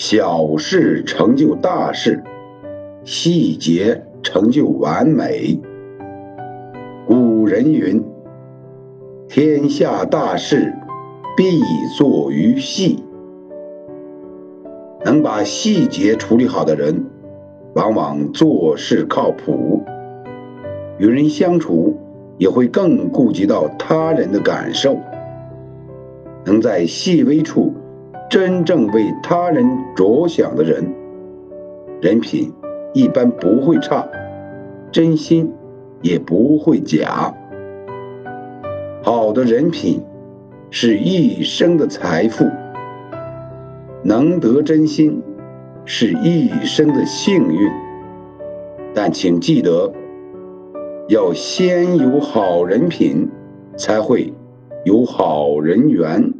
小事成就大事，细节成就完美。古人云：“天下大事，必作于细。”能把细节处理好的人，往往做事靠谱，与人相处也会更顾及到他人的感受。能在细微处真正为他人着想的人，人品一般不会差，真心也不会假。好的人品是一生的财富。能得真心，是一生的幸运。但请记得，要先有好人品，才会有好人缘。